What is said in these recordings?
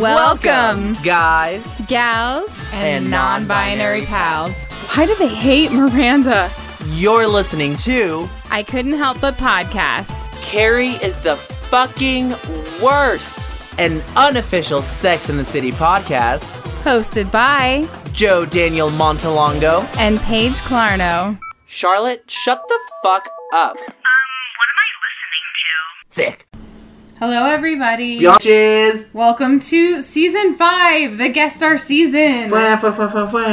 Welcome, guys. gals, And and non-binary pals. Why do they hate Miranda? You're listening to I couldn't help but podcast. Carrie is the fucking worst. an unofficial Sex and the City podcast. Hosted by Joe Daniel Montalongo. and Paige Clarno. Charlotte, shut the fuck up. Um, what am I listening to? Sick. Hello, everybody. Bitches. Welcome to season five, the guest star season. Fwa, fwa, fwa, fwa, fwa.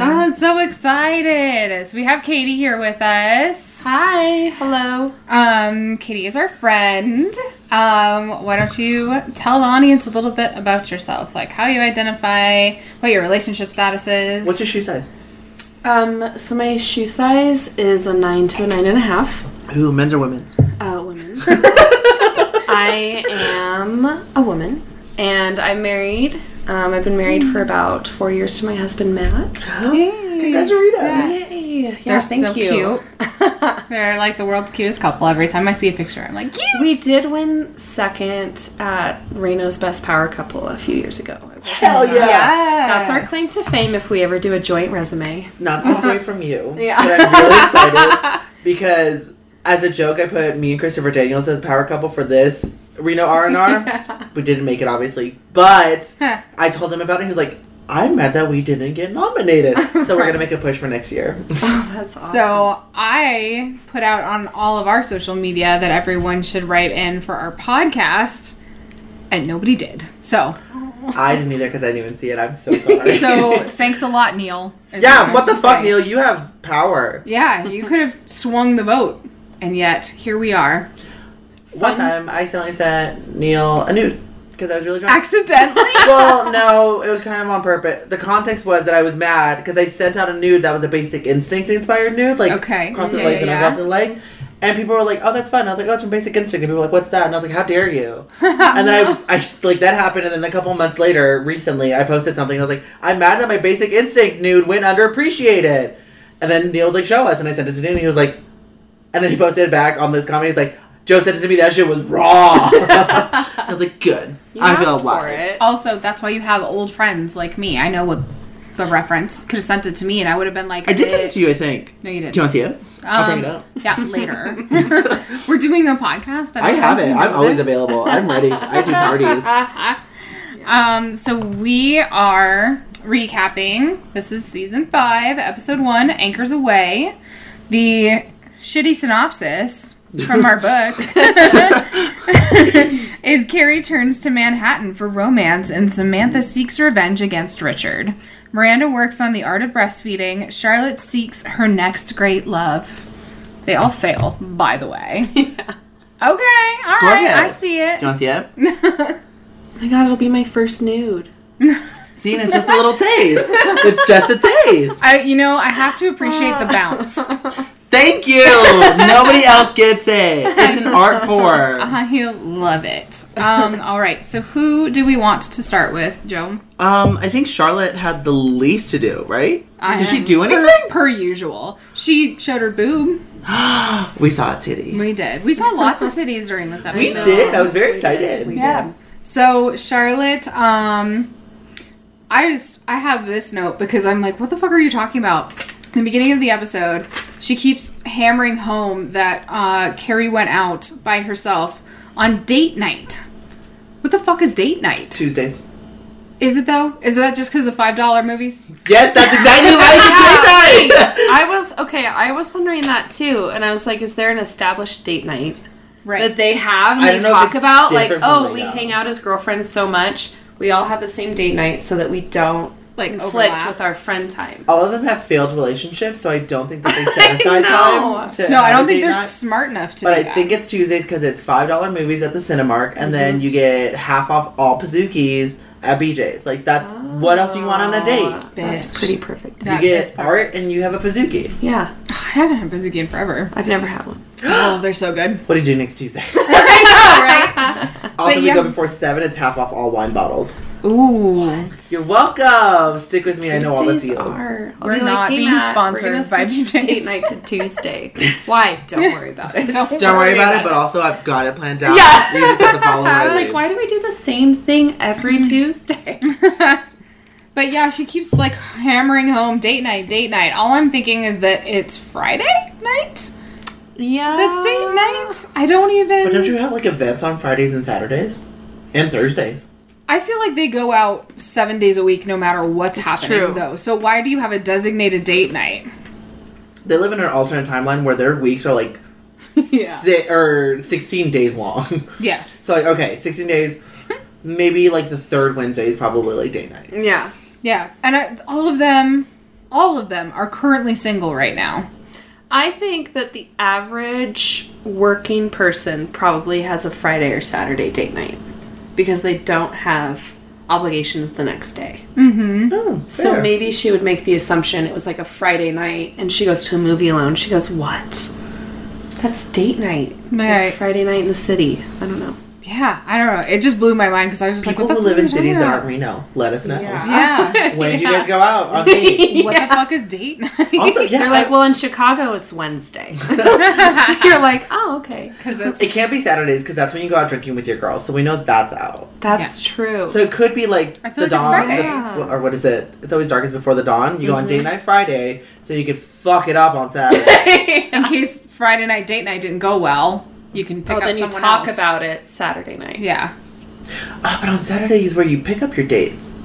Oh, I'm so excited. So we have Katie here with us. Hi. Hello. Um, Katie is our friend. Um, why don't you tell the audience a little bit about yourself, like how you identify, what your relationship status is. What's your shoe size? Um, so my shoe size is a nine to a nine and a half. Ooh, men's or women's? Uh, women. I am a woman, and I'm married. Um, I've been married for about four years to my husband Matt. Congratulations. Yay! Yeah, They're thank so you. cute. They're like the world's cutest couple. Every time I see a picture, I'm like, cute. We did win second at Reno's Best Power Couple a few years ago. Hell yeah. That's our claim to fame if we ever do a joint resume. Not to take away from you. Yeah. But I'm really excited because as a joke, I put me and Christopher Daniels as power couple for this Reno R and R. We didn't make it, obviously, but Huh. I told him about it. He was like, "I'm mad that we didn't get nominated." So we're gonna make a push for next year. Oh, that's awesome. So I put out on all of our social media that everyone should write in for our podcast, and nobody did. So, I didn't either because I didn't even see it. I'm so sorry. so thanks a lot, Neil. yeah, what the fuck, say. Neil? You have power. Yeah, you could have swung the vote, and yet here we are, One time, I accidentally sent Neil a nude because I was really drunk. accidentally. well, no, it was kind of on purpose. The context was that I was mad because I sent out a nude that was a Basic Instinct inspired nude, like Okay. cross the Yeah, legs yeah, and yeah. across the legs. And people were like, "Oh, that's fun." I was like, "Oh, it's from Basic Instinct." And people were like, "What's that?" And I was like, "How dare you?" and then I, I like that happened. And then a couple months later, recently, I posted something. I was like, "I'm mad that my Basic Instinct nude went underappreciated." And then Neil was like, "Show us," and I sent it to him. And he was like, and then he posted it back on this comedy. He's like, "Joe sent it to me. That shit was raw." I was like, "Good." You I feel asked for alive. it. also, that's why you have old friends like me. I know what the reference could have sent it to me, and I would have been like, I did send it to you, I think. No, you didn't. Do you want to see it? I'll bring it Um, up. Yeah, later. We're doing a podcast. I don't have it. I'm know always available. I'm ready. I do parties. Um, so we are recapping. This is season five, episode one, Anchors Away. The shitty synopsis from our book is Carrie turns to Manhattan for romance and Samantha seeks revenge against Richard. Miranda works on the art of breastfeeding. Charlotte seeks her next great love. They all fail, by the way. Okay, all right, ahead. I see it. Do you want to see it? Oh my god, it'll be my first nude. See, and it's just a little taste. It's just a taste. I, you know, I have to appreciate the bounce. Thank you. Nobody else gets it. It's an art form. I love it. Um, all right, so who do we want to start with, Joe? Um, I think Charlotte had the least to do, right? I Did she do anything? per usual. She showed her boob. We saw a titty. We did. We saw lots of titties during this episode. We did. I was very excited. We Yeah. did. So Charlotte, um, I just I have this note because I'm like, what the fuck are you talking about? In the beginning of the episode, she keeps hammering home that uh, Carrie went out by herself on date night. What the fuck is date night? Tuesdays. Is it though? Is that just because of five dollar movies? Yes, that's exactly why it's date night. I was okay. I was wondering that too, and I was like, "Is there an established date night Right. that they have? And they don't know talk about like, oh, right we now. hang out as girlfriends so much, we all have the same date night, so that we don't Like, conflict overlap. with our friend time." All of them have failed relationships, so I don't think that they set aside know. time to. no, I don't think they're night. smart enough to But do I that. think it's Tuesdays because it's five dollar movies at the Cinemark, and then mm-hmm. you get half off all Pizookies at BJ's. Like that's what else do you want on a date? Oh, that's pretty perfect. That you is get art perfect. and you have a Pizookie. Yeah, I haven't had Pizookie in forever. I've never had one. Oh, they're so good. What did you do next Tuesday? right? also, But we yeah. go before seven. It's half off all wine bottles. Ooh. You're welcome. Stick with me. I know all the Tuesdays deals. Are. I'll We're be not being Matt, sponsored we're gonna by switch BJ's." Date night to Tuesday. Why? Don't worry about it. Don't Don't worry Worry about, about it, but also I've got it planned out. Yeah. You just have to follow I was like, why do we do the same thing every mm. Tuesday? But yeah, she keeps like hammering home date night, date night. All I'm thinking is that it's Friday night. Yeah. That's date night. I don't even. But don't you have like events on Fridays and Saturdays? And Thursdays. I feel like they go out seven days a week, no matter what's It's happening, true. though. So why do you have a designated date night? They live in an alternate timeline where their weeks are like Yeah. si- or 16 days long. Yes. so like okay, 16 days. Maybe like the third Wednesday is probably like day night. Yeah. Yeah, and I, all of them, all of them are currently single right now. I think that the average working person probably has a Friday or Saturday date night because they don't have obligations the next day. Mm-hmm. Oh, So fair. maybe she would make the assumption it was like a Friday night and she goes to a movie alone. She goes, What? That's date night. Like Friday night in the city. I don't know. Yeah, I don't know. It just blew my mind because I was just people like, who what the live fuck in cities that aren't Reno, let us know. about? Yeah. When did you guys go out on dates? what the fuck is date night? Also, yeah, You're like, well, in Chicago, it's Wednesday. You're like, oh, okay. because it's it can't be Saturdays because that's when you go out drinking with your girls. So we know that's out. That's true. So it could be like I feel the like it's dawn, Fridays. the- or what is it? It's always darkest before the dawn. You go on Mm-hmm. date night Friday, so you could fuck it up on Saturday. in case Friday night date night didn't go well, you can pick oh, up then you talk else. about it Saturday night Yeah. Ah, but on Saturday is where you pick up your dates.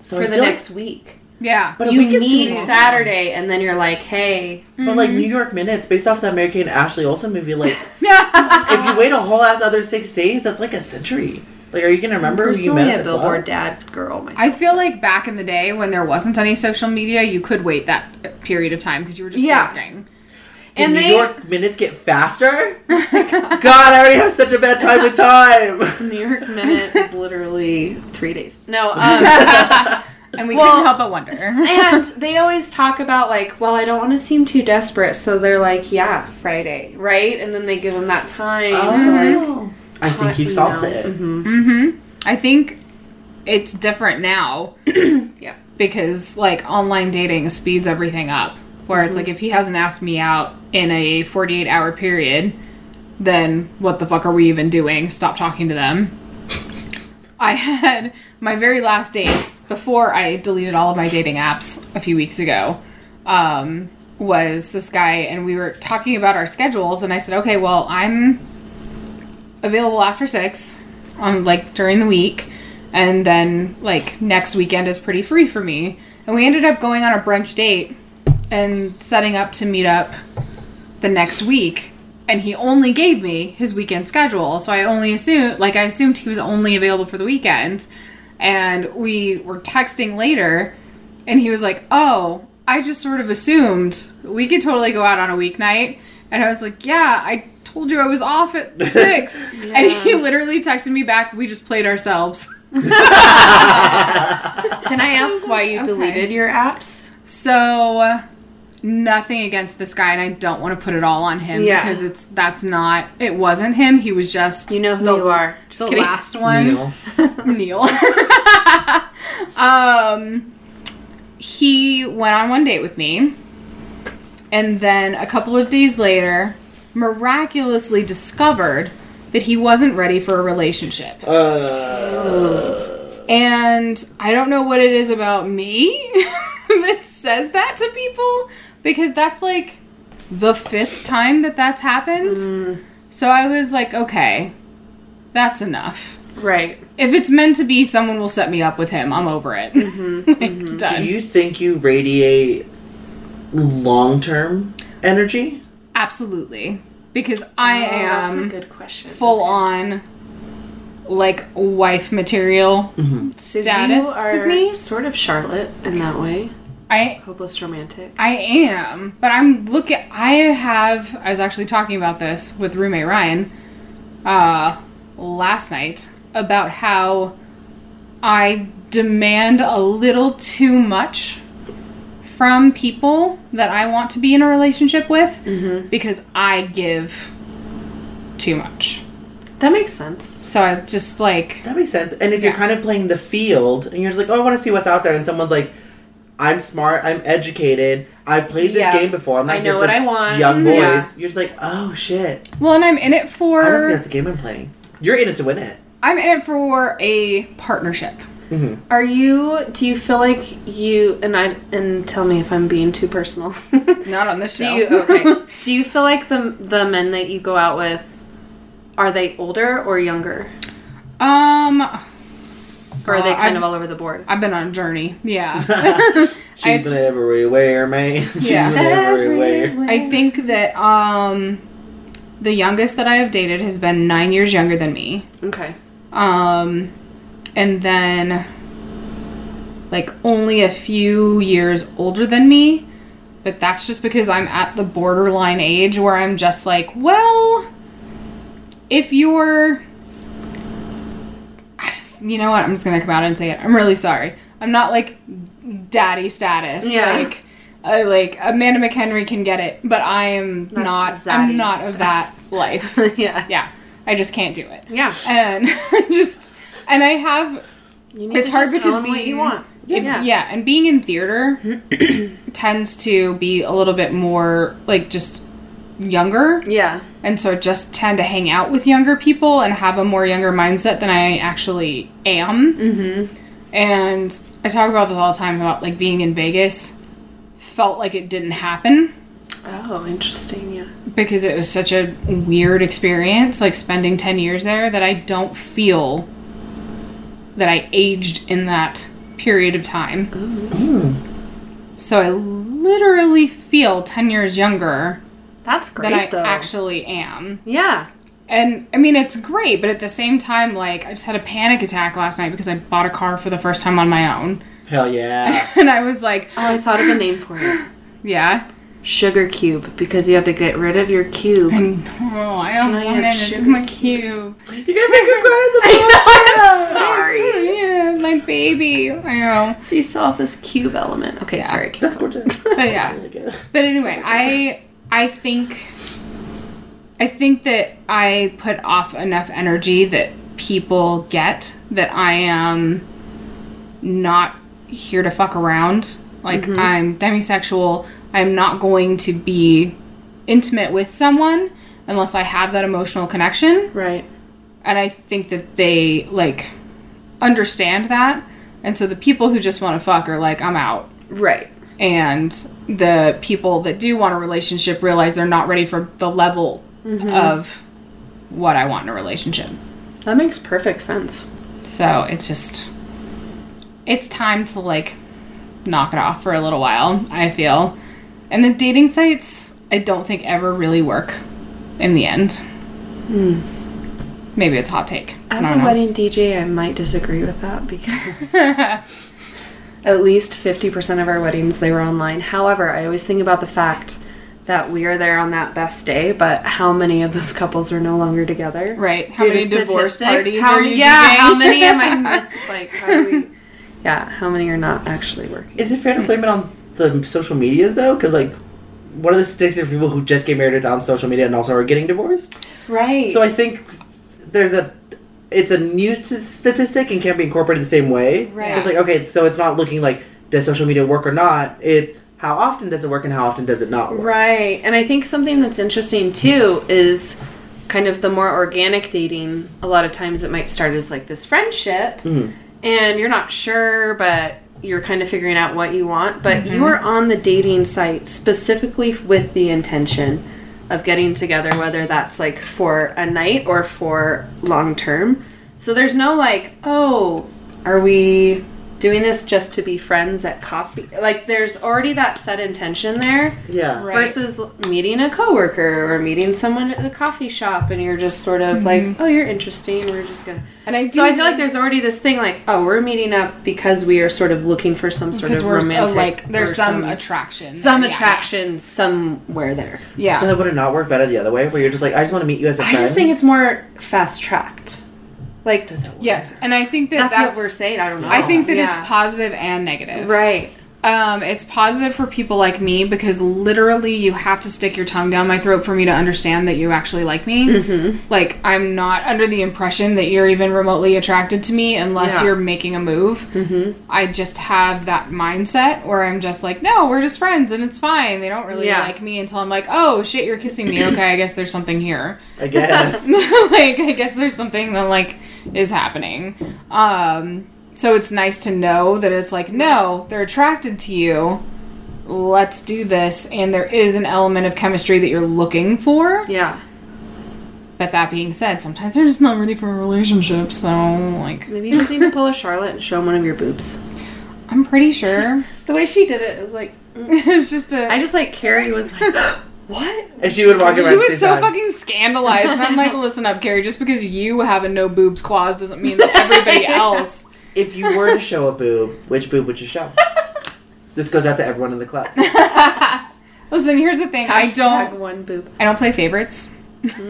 So for I the feel like- next week. Yeah. but a You week is too meet. Saturday, and then you're like, hey, But like New York Minutes, based off the Mary-Kate and Ashley Olsen movie, like if you wait a whole ass other six days, that's like a century. Like, are you gonna remember who you personally met a at the billboard club? dad girl myself. I feel like back in the day when there wasn't any social media, you could wait that period of time because you were just Yeah. working. Did And New they- York Minutes get faster? God, I already have such a bad time with time. New York Minute is literally three days. No, um, And we Well- couldn't help but wonder. and they always talk about like, well, I don't want to seem too desperate, so they're like, yeah, Friday, right? And then they give them that time to like. Oh. I think you've solved it. Mm-hmm. I think it's different now. Yeah. Because like online dating speeds everything up. Where it's like if he hasn't asked me out in a 48 hour period, then what the fuck are we even doing? Stop talking to them. I had my very last date before I deleted all of my dating apps a few weeks ago. Um, was this guy, and we were talking about our schedules, and I said, okay, well, I'm available after six on like during the week and then like next weekend is pretty free for me and we ended up going on a brunch date and setting up to meet up the next week. And he only gave me his weekend schedule. So i only assumed like i assumed he was only available for the weekend. And we were texting later and he was like oh i just sort of assumed we could totally go out on a weeknight. And i was like yeah i told you i was off at six. And he literally texted me back we just played ourselves. Can I ask why you Okay. deleted your apps? so nothing against this guy and i don't want to put it all on him Yeah. because it's that's not it wasn't him he was just You know who the, you are. Just the kidding. last one Neil. Neil. um, he went on one date with me, and then a couple of days later, miraculously discovered that he wasn't ready for a relationship. And I don't know what it is about me that says that to people because that's like the fifth time that that's happened. Mm. So I was like, okay, that's enough Right. if it's meant to be, someone will set me up with him. I'm over it. Mm-hmm, like, mm-hmm. done. Do you think you radiate long term energy? Absolutely, because I Oh, that's a am good question. full on like wife material mm-hmm. So status you are with me. sort of Charlotte in that way. I Hopeless romantic. I am, but I'm look at. I have. I was actually talking about this with roommate Ryan, uh, last night about how I demand a little too much from people that I want to be in a relationship with Mm-hmm. because I give too much. That makes sense. So I just like That makes sense. And if you're kind of playing the field and you're just like, oh, I want to see what's out there, and someone's like, I'm smart, I'm educated, I've played this Yeah. game before, I'm not I here know for what I s- want." young boys. Yeah. You're just like, oh shit. well, and I'm in it I don't think for that's a game I'm playing. You're in it to win it. I'm in it for a partnership. Are you? Do you feel like you and I? And tell me if I'm being too personal. Not on this do show. you? Okay. do you feel like the the men that you go out with are they older or younger, um, or are they Uh, kind I'm- of all over the board? I've been on a journey. Yeah. She's I- been everywhere, man. She's Yeah. been everywhere. I think that um the youngest that I have dated has been 9 years younger than me. Okay. Um and then like only a few years older than me. But that's just because I'm at the borderline age where I'm just like, well, if you're I just, you know what? I'm just going to come out and say it. I'm really sorry. I'm not like daddy status. Yeah. Like uh, like Amanda McHenry can get it, but I am That's not I'm not of that life. yeah. Yeah. I just can't do it. Yeah. And just and I have You need It's to hard because own what you want. it- Yeah. yeah, and being in theater tends to be a little bit more like just younger. Yeah. And so I just tend to hang out with younger people and have a more younger mindset than I actually am. Mm-hmm. And I talk about this all the time about like being in Vegas felt like it didn't happen Oh, interesting. Yeah. because it was such a weird experience, like spending 10 years there, that I don't feel that I aged in that period of time. So I literally feel 10 years younger That's great than I though. actually am. Yeah. And I mean, it's great, but at the same time, like, I just had a panic attack last night because I bought a car for the first time on my own. Hell yeah. And I was like, Oh, I thought of a name for it. yeah. Sugar cube because you have to get rid of your cube. And, oh, I don't now you want have it into sugar my cube. You're gonna make her cry in the I'm sorry. Yeah, my baby. I know. So you still have this cube element. Okay, sorry. That's gorgeous. But yeah. But anyway, I I think I think that I put off enough energy that people get that I am not here to fuck around. Like mm-hmm. I'm demisexual. I'm not going to be intimate with someone unless I have that emotional connection. Right. And I think that they like understand that. And so the people who just want to fuck are like, I'm out Right. And the people that do want a relationship realize they're not ready for the level mm-hmm. of what I want in a relationship. That makes perfect sense. So it's just it's time to like knock it off for a little while, I feel. And the dating sites I don't think ever really work in the end. Hmm. Maybe it's hot take. As a know. wedding DJ, I might disagree with that because at least 50% of our weddings they were online. However, I always think about the fact that we are there on that best day, but how many of those couples are no longer together? Right. How Due many divorce parties how, are you Yeah, DJing? how many am I like how do we Yeah, how many are not actually working? Is it fair to blame it on the social medias though? Because like, what are the statistics of people who just get married without social media and also are getting divorced? Right. So I think there's a, it's a new statistic and can't be incorporated the same way. Right. It's like okay, so it's not looking like does social media work or not. It's how often does it work and how often does it not work. Right. And I think something that's interesting too is kind of the more organic dating. A lot of times it might start as like this friendship Mhm. and you're not sure, but you're kind of figuring out what you want. But you are on the dating site specifically with the intention of getting together, whether that's like for a night or for long term. So there's no like, oh, are we doing this just to be friends at coffee? Like there's already that set intention there Yeah. Right. versus meeting a coworker or meeting someone at a coffee shop and you're just sort of like, mm-hmm. oh, you're interesting. We're just gonna. And I So I feel like there's already this thing like, oh, we're meeting up because we are sort of looking for some sort of we're oh, romantic, like there's or some, attraction. some there, yeah. attraction somewhere there. Yeah. So that would it not work better the other way, where you're just like, I just want to meet you as a I friend? I just think it's more fast tracked. Like Does that work? Yes, and I think that that's, that's, what we're saying. I don't know. I think that Yeah. it's positive and negative. right. Um, it's positive for people like me because literally you have to stick your tongue down my throat for me to understand that you actually like me. Mm-hmm. Like I'm not under the impression that you're even remotely attracted to me unless Yeah. you're making a move. Mm-hmm. I just have that mindset where I'm just like, no, we're just friends and it's fine. They don't really Yeah. like me until I'm like, oh shit, you're kissing me. Okay, I guess there's something here. I guess. like I guess there's something that like is happening. Um so it's nice to know that it's like no, they're attracted to you. Let's do this and there is an element of chemistry that you're looking for. Yeah. But that being said, sometimes they're just not ready for a relationship, so like Maybe you just need to pull a Charlotte and show them one of your boobs. I'm pretty sure The way she did it, it was like it was just a I just like Carrie was like, "What?" And she would walk around. she was so say, fucking scandalized, and I'm like, listen up, Carrie. Just because you have a no boobs clause doesn't mean that everybody else If you were to show a boob, which boob would you show? this goes out to everyone in the club. Listen, here's the thing. I don't one boob. I don't play favorites.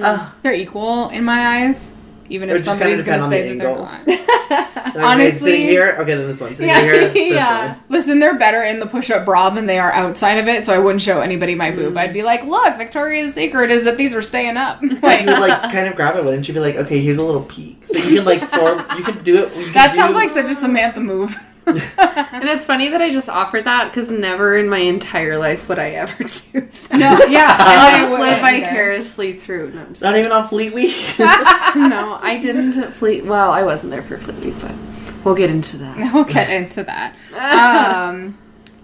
Uh, They're equal in my eyes. Even It if just kinda somebody's gonna on say the that they're angle. not. okay, Honestly- sitting here. Okay, then this one. Sitting Yeah, here. This yeah. one. Listen, they're better in the push-up bra than they are outside of it, so I wouldn't show anybody my boob. Mm. I'd be like, "Look, Victoria's Secret is that these are staying up." Like, You would like kind of grab it, wouldn't you? Be like, okay, here's a little peek, so you can like form. You can do it. You can that do- sounds like such a Samantha move. And it's funny that I just offered that because never in my entire life would I ever do that. No, yeah, I and just wouldn't live either. vicariously through. No, I'm just Not even on Fleet Week. no, I didn't Fleet. Well, I wasn't there for Fleet Week, but we'll get into that. We'll get into that. Um,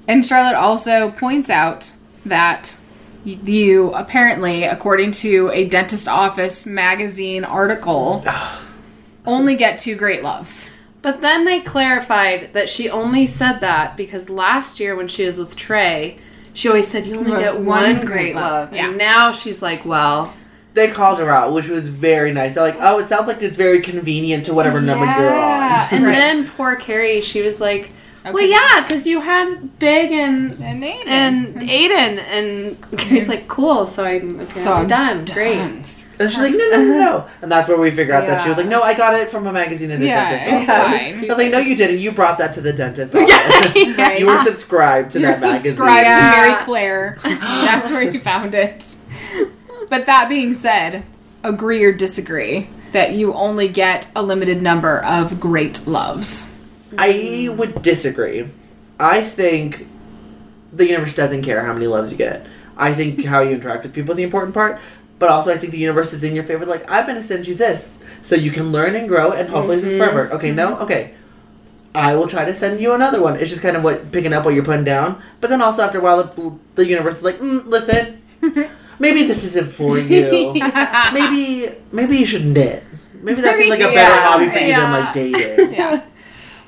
and Charlotte also points out that you apparently, according to a dentist office magazine article, only get two great loves. But then they clarified that she only said that because last year when she was with Trey, she always said you only One- get one one, great great love. love. Yeah. And now she's like, well, they called her out, which was very nice. They're like, oh, it sounds like it's very convenient to whatever number you're on. And Right. then poor Carrie, she was like, well, yeah, because you had Big and And Aiden. and Aiden, and Carrie's like, cool. So I'm apparently So I'm done. Great. Done. And she's like, no, no, no, no. And that's where we figure out that she was like, no, I got it from a magazine and a Yeah, dentist. it's fine. I was like, no, you didn't. You brought that to the dentist. office. Right. You were subscribed to You're that magazine. subscribed to Marie Claire. That's where you found it. But that being said, agree or disagree that you only get a limited number of great loves. I would disagree. I think the universe doesn't care how many loves you get. I think how you interact with people is the important part. But also, I think the universe is in your favor. Like, I'm going to send you this so you can learn and grow, and hopefully, this is forever. Okay, no? Okay. I will try to send you another one. It's just kind of what picking up what you're putting down. But then also, after a while, the, the universe is like, mm, listen, maybe this isn't for you. maybe maybe you shouldn't date. Maybe that seems like a better Yeah, hobby for you yeah. than like dating. Yeah.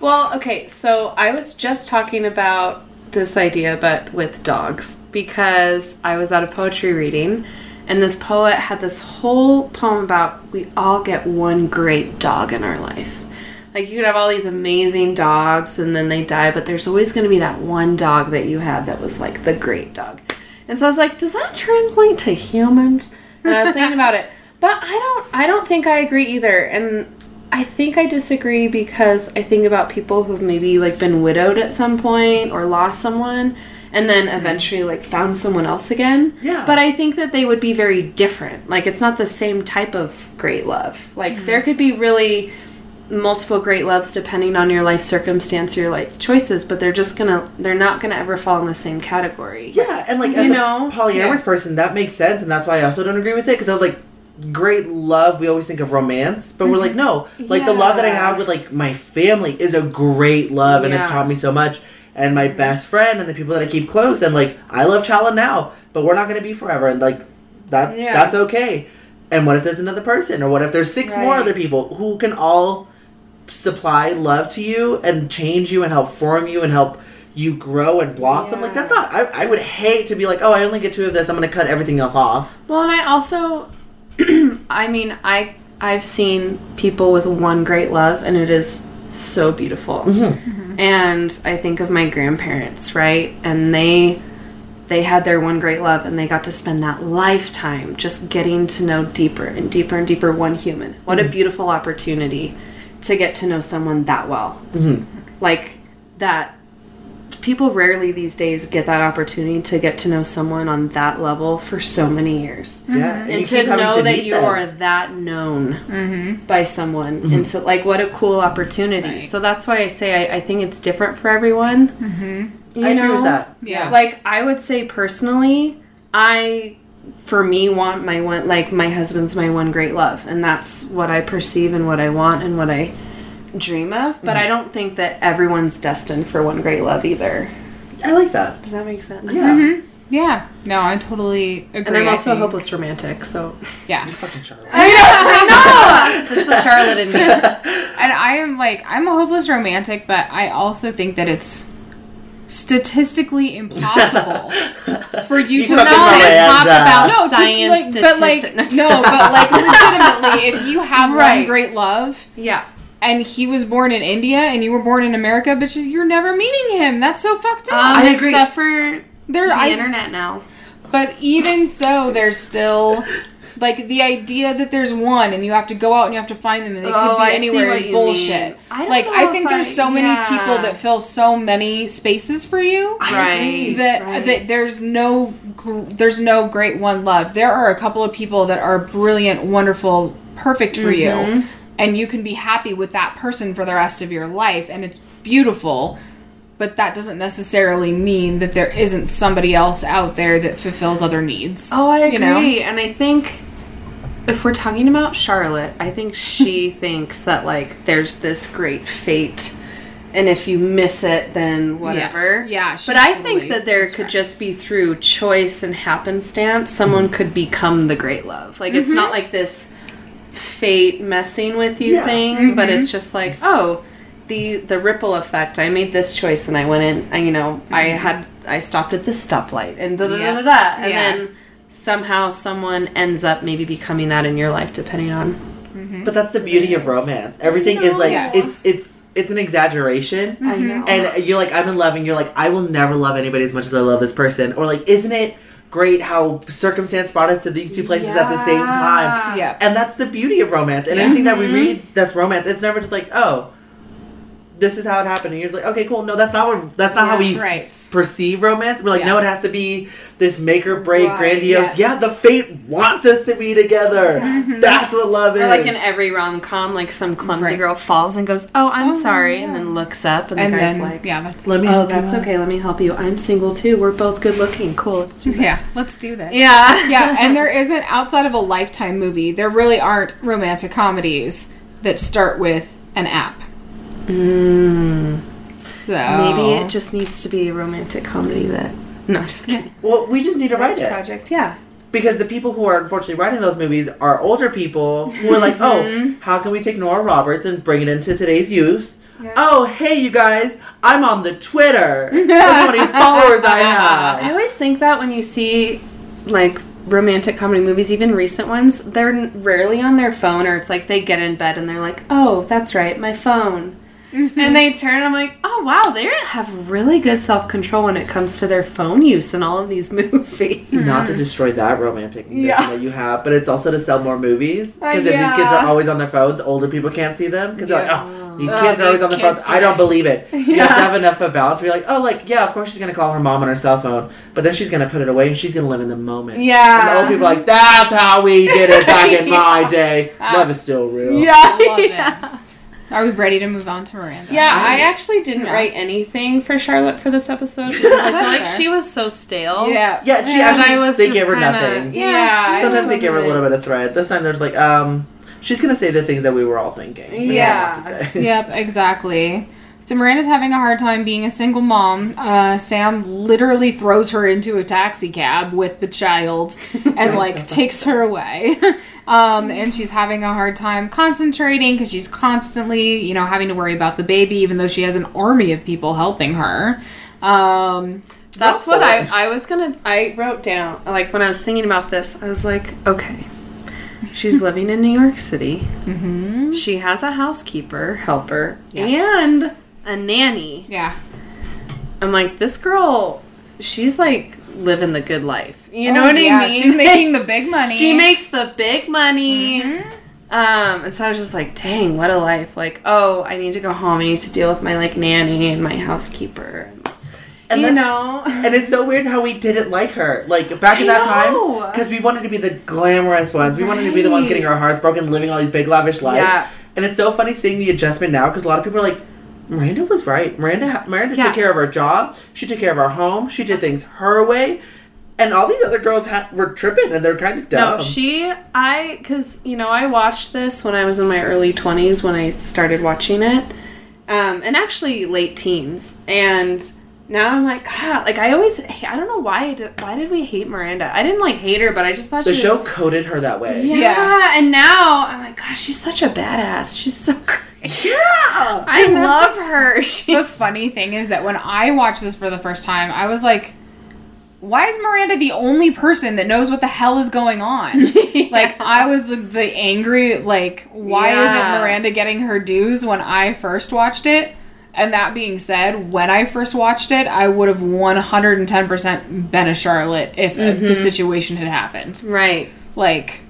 Well, okay, so I was just talking about this idea, but with dogs, because I was at a poetry reading, and this poet had this whole poem about we all get one great dog in our life. Like, you could have all these amazing dogs, and then they die, but there's always going to be that one dog that you had that was like the great dog. And so I was like, does that translate to humans? And I was thinking about it, but I don't. I don't think I agree either. And I think I disagree because I think about people who've maybe like been widowed at some point or lost someone and then eventually like found someone else again. Yeah. But I think that they would be very different. Like it's not the same type of great love. Like mm-hmm. there could be really multiple great loves depending on your life circumstance, your life choices, but they're just gonna they're not gonna ever fall in the same category. Yeah, and like You as know? polyamorous Yeah. person, that makes sense, and that's why I also don't agree with it because I was like, great love. We always think of romance, but we're like, mm-hmm. no, like the love that I have with like my family is a great love, and it's taught me so much. And my best friend and the people that I keep close, and like I love Chala now, but we're not gonna be forever, and like that's Yeah. that's okay. And what if there's another person, or what if there's six more other people who can all supply love to you and change you and help form you and help you grow and blossom. Like that's not. I, I would hate to be like, oh, I only get two of this. I'm gonna cut everything else off. Well, and I also, I mean, I I've seen people with one great love, and it is so beautiful. Mm-hmm. And I think of my grandparents, right? And they they had their one great love, and they got to spend that lifetime just getting to know deeper and deeper and deeper one human. What a mm-hmm. beautiful opportunity to get to know someone that well, mm-hmm. like that people rarely these days get that opportunity to get to know someone on that level for so many years. Yeah, And you to keep having know that you them. are that known by someone, Mm-hmm. and so like what a cool opportunity. Right. So that's why I say I, I think it's different for everyone. Mm-hmm. You I know, agree with that. Yeah. like I would say personally, I for me want my one like my husband's my one great love, and that's what I perceive and what I want and what I dream of. But Mm-hmm. I don't think that everyone's destined for one great love either. I like that. Does that make sense? Yeah. Yeah. No, I totally agree. And I'm also a hopeless romantic, so Yeah. Fucking Charlotte. I know. that's the Charlotte in me. And I am like, I'm a hopeless romantic, but I also think that it's statistically impossible for you, You to fucking not talk about No, no, to, science, like, but like, statistic- no, but like, legitimately, if you have one great love Yeah. And he was born in India and you were born in America, bitches, you're never meeting him. That's so fucked up. Um, I agree. Except for there, the I, internet now. But even so, there's still like the idea that there's one and you have to go out and you have to find them and they Oh, could I be see anywhere what is you bullshit. mean. I don't like know I think there's I- so many yeah. people that fill so many spaces for you Right. that right. that there's no there's no great one love. There are a couple of people that are brilliant, wonderful, perfect for Mm-hmm. you and you can be happy with that person for the rest of your life and it's beautiful. But that doesn't necessarily mean that there isn't somebody else out there that fulfills other needs. Oh, I agree. you know? And I think if we're talking about Charlotte, I think she thinks that like there's this great fate and if you miss it then whatever. Yes. Yeah, she But I think that there could just be through choice and happenstance someone mm-hmm. could become the great love. Like it's not mm-hmm. like this fate messing with you Yeah. thing, mm-hmm. but it's just like, oh, the the ripple effect. I made this choice and I went in. And, you know, I mm-hmm. had I stopped at this stoplight and da da da da da, and Yeah. then somehow someone ends up maybe becoming that in your life, depending on. Mm-hmm. But that's the beauty of romance. Everything is like Yes. it's it's it's an exaggeration. I know. And you're like, I'm in love, and you're like, I will never love anybody as much as I love this person. Or like, isn't it great how circumstance brought us to these two places at the same time? Yeah. And that's the beauty of romance. And Yeah. anything that we mm-hmm. read that's romance, it's never just like, oh, this is how it happened. And you're just like, okay, cool. No, that's not what. That's not how we right. s- perceive romance. We're like, Yeah. no, it has to be this make or break, Right, grandiose. yes. Yeah, the fate wants us to be together. Mm-hmm. That's what love is. Or like in every rom com, like some clumsy Right. girl falls and goes, "Oh, I'm Oh, sorry," yeah. and then looks up, and, and the guy's then like, yeah, that's Let me. "Oh, help you that's okay. Let me help you. I'm single too. We're both good looking. Cool. Let's do yeah. Let's do this. Yeah. yeah, and there isn't outside of a lifetime movie. There really aren't romantic comedies that start with an app. Mm, So maybe it just needs to be a romantic comedy that. No, just kidding. Well, we just need to write Nice it. project. Yeah. because the people who are unfortunately writing those movies are older people who are like, oh, how can we take Nora Roberts and bring it into today's youth? Oh, hey, you guys, I'm on the Twitter. Look how many followers I have. I always think that when you see like romantic comedy movies, even recent ones, they're rarely on their phone, or it's like they get in bed and they're like, "Oh, that's right, my phone." And they turn, I'm like, oh wow, they have really good self control when it comes to their phone use in all of these movies. Not to destroy that romantic notion Yeah. that you have, but it's also to sell more movies. Uh, Because if these kids are always on their phones, older people can't see them. Because they're like, oh, these Oh, kids are always on their kids phones. I don't believe it. You have to have enough of balance where you're like, oh, like, yeah, of course she's going to call her mom on her cell phone, but then she's going to put it away and she's going to live in the moment. Yeah. And the old people are like, that's how we did it back in my day. Love is still real. Yeah. I love it. Are we ready to move on to Miranda? Yeah, I actually didn't Yeah. write anything for Charlotte for this episode I feel like she was so stale. Yeah. Yeah, she And actually, I was they just give her kinda- nothing. Yeah. I Sometimes they give her a little bit of thread. This time there's like, um, she's going to say the things that we were all thinking. we Yeah. to say. Yep, exactly. So Miranda's having a hard time being a single mom. Uh, Sam literally throws her into a taxi cab with the child and like takes her away. um, and she's having a hard time concentrating because she's constantly, you know, having to worry about the baby, even though she has an army of people helping her. Um, That's what I, I was gonna. I wrote down like when I was thinking about this. I was like, okay, she's living in New York City. Mm-hmm. She has a housekeeper helper and a nanny. yeah. I'm like, this girl, she's like living the good life. You know Oh, what yeah, I mean? She's making the big money. She makes the big money. Mm-hmm. Um, and so I was just like, dang, what a life. Like, oh, I need to go home. I need to deal with my like nanny and my housekeeper. And you know. And it's so weird how we didn't like her. Like back in that time, because we wanted to be the glamorous ones. We wanted to be the ones getting our hearts broken, living all these big lavish lives. Yeah. And it's so funny seeing the adjustment now because a lot of people are like, Miranda was right. Miranda, Miranda Yeah. took care of her job. She took care of our home. She did things her way. And all these other girls ha- were tripping, and they're kind of dumb. No, she, I, because, you know, I watched this when I was in my early 20s when I started watching it. Um, and actually late teens. And now I'm like, God, like, I always, I don't know why, did, why did we hate Miranda? I didn't, like, hate her, but I just thought the she show was, coded her that way. yeah, Yeah. and now I'm like, gosh, she's such a badass. She's so great. Yeah. I And love the- her. the funny thing is that when I watched this for the first time, I was like, why is Miranda the only person that knows what the hell is going on? Like I was the, the angry like why Yeah. isn't Miranda getting her dues when I first watched it? And that being said, when I first watched it, I would have 110% been a Charlotte if uh, Mm-hmm. the situation had happened. right. Like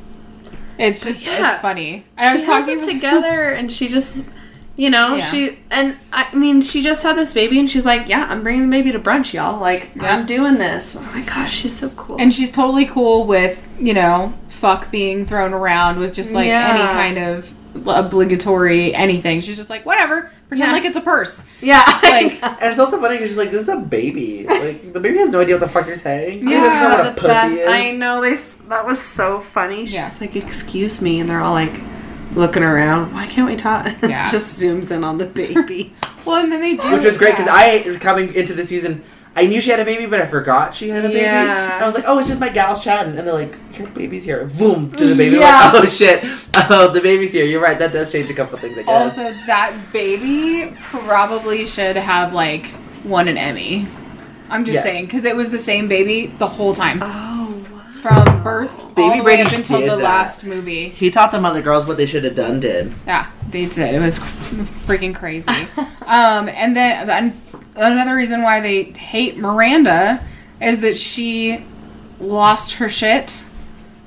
it's just yeah. it's funny. I was she has talking it together and she just you know Yeah. she and i mean she just had this baby and she's like yeah i'm bringing the baby to brunch y'all like Yeah. i'm doing this oh my gosh she's so cool And she's totally cool with, you know, fuck being thrown around with just like Yeah. any kind of obligatory anything. She's just like, whatever, pretend Yeah. like it's a purse. yeah Like, And it's also funny because she's like, this is a baby. Like, the baby has no idea what the fuck you're saying. Yeah, know what the a pussy best is. i know they that was so funny she's Yeah. like excuse me and they're all like looking around why can't we talk Yeah. just zooms in on the baby well, and then they do. Which was great because. I, coming into the season, I knew she had a baby, but I forgot she had a baby. Yeah. And I was like, oh, it's just my gals chatting. And they're like, your baby's here. Boom, to the baby. Yeah. Like, oh, shit. Oh, the baby's here. You're right. That does change a couple things, I guess. Also, that baby probably should have like won an Emmy. I'm just Yes. saying because it was the same baby the whole time oh from birth Baby way up Brady until the that. last movie. he taught them other girls what they should have done did. Yeah, they did. It was freaking crazy. um, and then an- another reason why they hate Miranda is that she lost her shit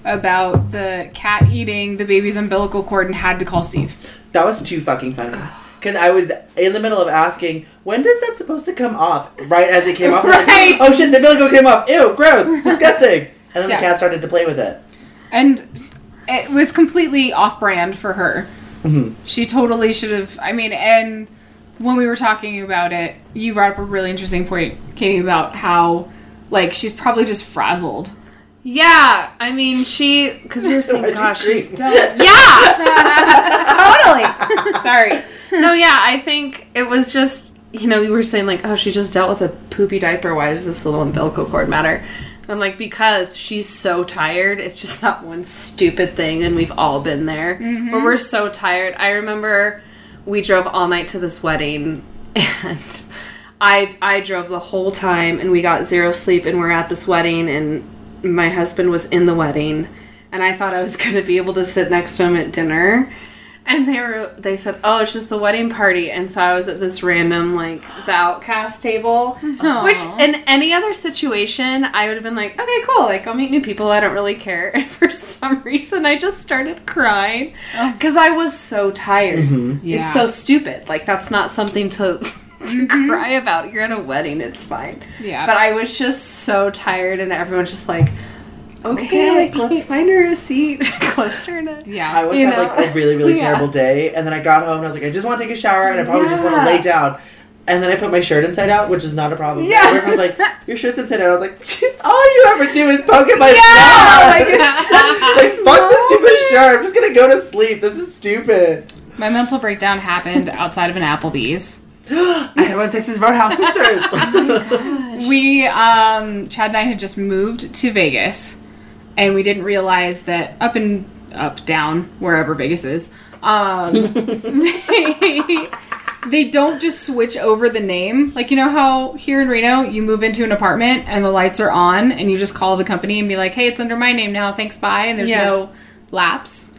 about the cat eating the baby's umbilical cord and had to call Steve. That was too fucking funny. Because I was in the middle of asking, when does that supposed to come off? Right as it came off. Was like, Right. oh shit, the umbilical came off. Ew, gross, disgusting. And then Yeah. the cat started to play with it. And it was completely off brand for her. Mhm. She totally should have. I mean, and when we were talking about it, you brought up a really interesting point, Katie, about how, like, she's probably just frazzled. yeah i mean she because we were saying Why'd gosh she's scream? still yeah totally sorry no yeah i think it was just you know you were saying like oh she just dealt with a poopy diaper why does this little umbilical cord matter and i'm like because she's so tired it's just that one stupid thing and we've all been there. Where mm-hmm. we're so tired. I remember we drove all night to this wedding and I I drove the whole time and we got zero sleep and we're at this wedding and my husband was in the wedding and I thought I was going to be able to sit next to him at dinner and they were they said oh it's just the wedding party and so I was at this random like the outcast table which in any other situation I would have been like okay cool like I'll meet new people I don't really care and for some reason I just started crying oh. because I was so tired mm-hmm. Yeah. it's so stupid like that's not something to to mm-hmm. cry about. You're at a wedding, it's fine. Yeah. But I was just so tired, and everyone's just like, okay, like, let's find her a seat closer to. Yeah. I once You had know? like a really, really Yeah. terrible day, and then I got home and I was like, I just want to take a shower, and I probably just want to lay down. And then I put my shirt inside out, which is not a problem. Yeah. Everyone was like, "Your shirt's inside out." I was like, "All you ever do is poke at my Yeah, butt." like, it's just- like fuck this stupid shirt. I'm just gonna go to sleep. This is stupid. My mental breakdown happened outside of an Applebee's. I had one of Texas Roadhouse sisters. We, um, Chad and I had just moved to Vegas, and we didn't realize that up and up, down, wherever Vegas is, um, they, they don't just switch over the name. Like, you know how here in Reno, you move into an apartment and the lights are on, and you just call the company and be like, hey, it's under my name now, thanks, bye, and there's Yeah. no lapse.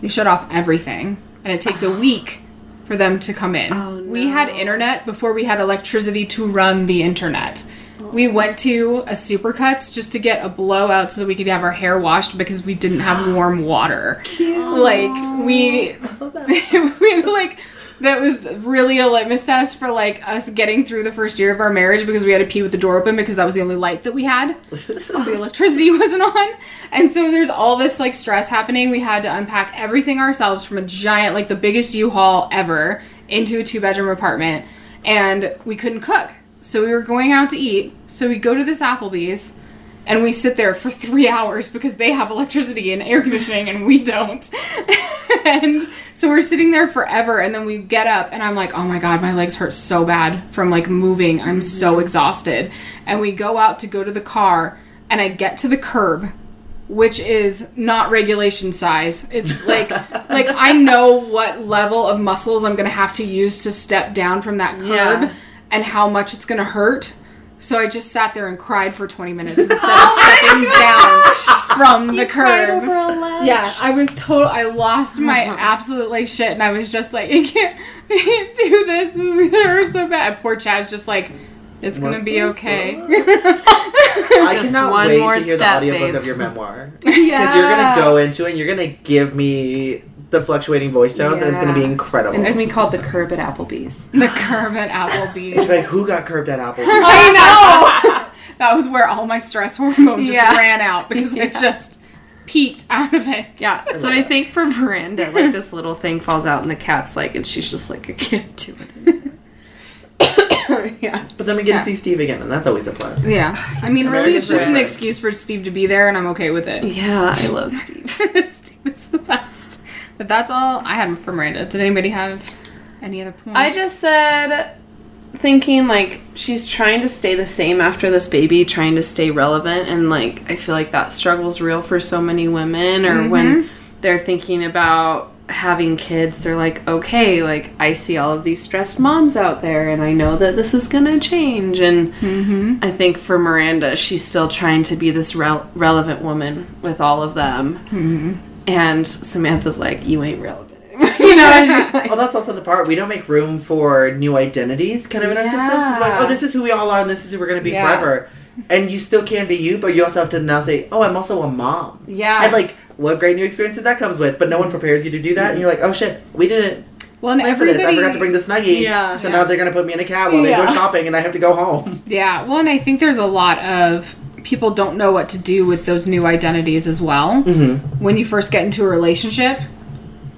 They shut off everything, and it takes a week for them to come in. Oh, We had internet before we had electricity to run the internet. We went to a Supercuts just to get a blowout so that we could have our hair washed because we didn't have warm water. Cute. Like we, we like that was really a litmus test for like us getting through the first year of our marriage because we had to pee with the door open because that was the only light that we had. the electricity wasn't on. And so there's all this like stress happening. We had to unpack everything ourselves from a giant, like the biggest U-Haul ever into a two bedroom apartment. And we couldn't cook. So we were going out to eat. So we go to this Applebee's and we sit there for three hours because they have electricity and air conditioning and we don't. and so we're sitting there forever and then we get up and I'm like, oh my god, my legs hurt so bad from like moving. I'm mm-hmm. so exhausted. And we go out to go to the car and I get to the curb which is not regulation size. It's like like I know what level of muscles I'm gonna have to use to step down from that curb Yeah. And how much it's gonna hurt. So I just sat there and cried for 20 minutes instead of stepping oh down from the curb. Yeah, I was total. I lost my uh-huh. absolute like shit, and I was just like, I can't, I can't do this. This is gonna hurt so bad. And poor Chad's just like, it's gonna be okay. I Just cannot one wait more to hear step, the audiobook babe. of your memoir. yeah, Because you're gonna go into it and you're gonna give me the fluctuating voice tones and it's gonna be incredible. And it's gonna be called the curb at Applebee's. the curb at Applebee's. like who got curved at Applebee's? I know. that was where all my stress hormone just Yeah. ran out because I Yeah. just peaked out of it. Yeah. So I think for Miranda, like this little thing falls out and the cat's like, and she's just like, I can't do it. yeah. But then we get Yeah. to see Steve again, and that's always a plus. Yeah. I mean, really, it's just an excuse for Steve to be there, and I'm okay with it. Yeah, I love Steve. Steve is the best. But that's all I had for Miranda. Did anybody have any other points? I just said, thinking like she's trying to stay the same after this baby, trying to stay relevant, and like I feel like that struggle's real for so many women. Or when mm-hmm. they're thinking about having kids, they're like, okay, like I see all of these stressed moms out there, and I know that this is gonna change. And mm-hmm. I think for Miranda, she's still trying to be this rel- relevant woman with all of them. Mm-hmm. And Samantha's like, you ain't relevant anymore. you know, she's like, Well, that's also the part we don't make room for new identities, kind of in our systems. It's like, oh, this is who we all are, and this is who we're gonna be Yeah. forever. And you still can be you, but you also have to now say, oh, I'm also a mom. yeah. And like, what great new experiences that comes with, but no one prepares you to do that, and you're like, oh shit, we didn't well, and plan for this. I forgot to bring the snuggie. Yeah. So Yeah. now they're gonna put me in a cab while they Yeah. go shopping, and I have to go home. Yeah, well, and I think there's a lot of people don't know what to do with those new identities as well. Mm-hmm. When you first get into a relationship,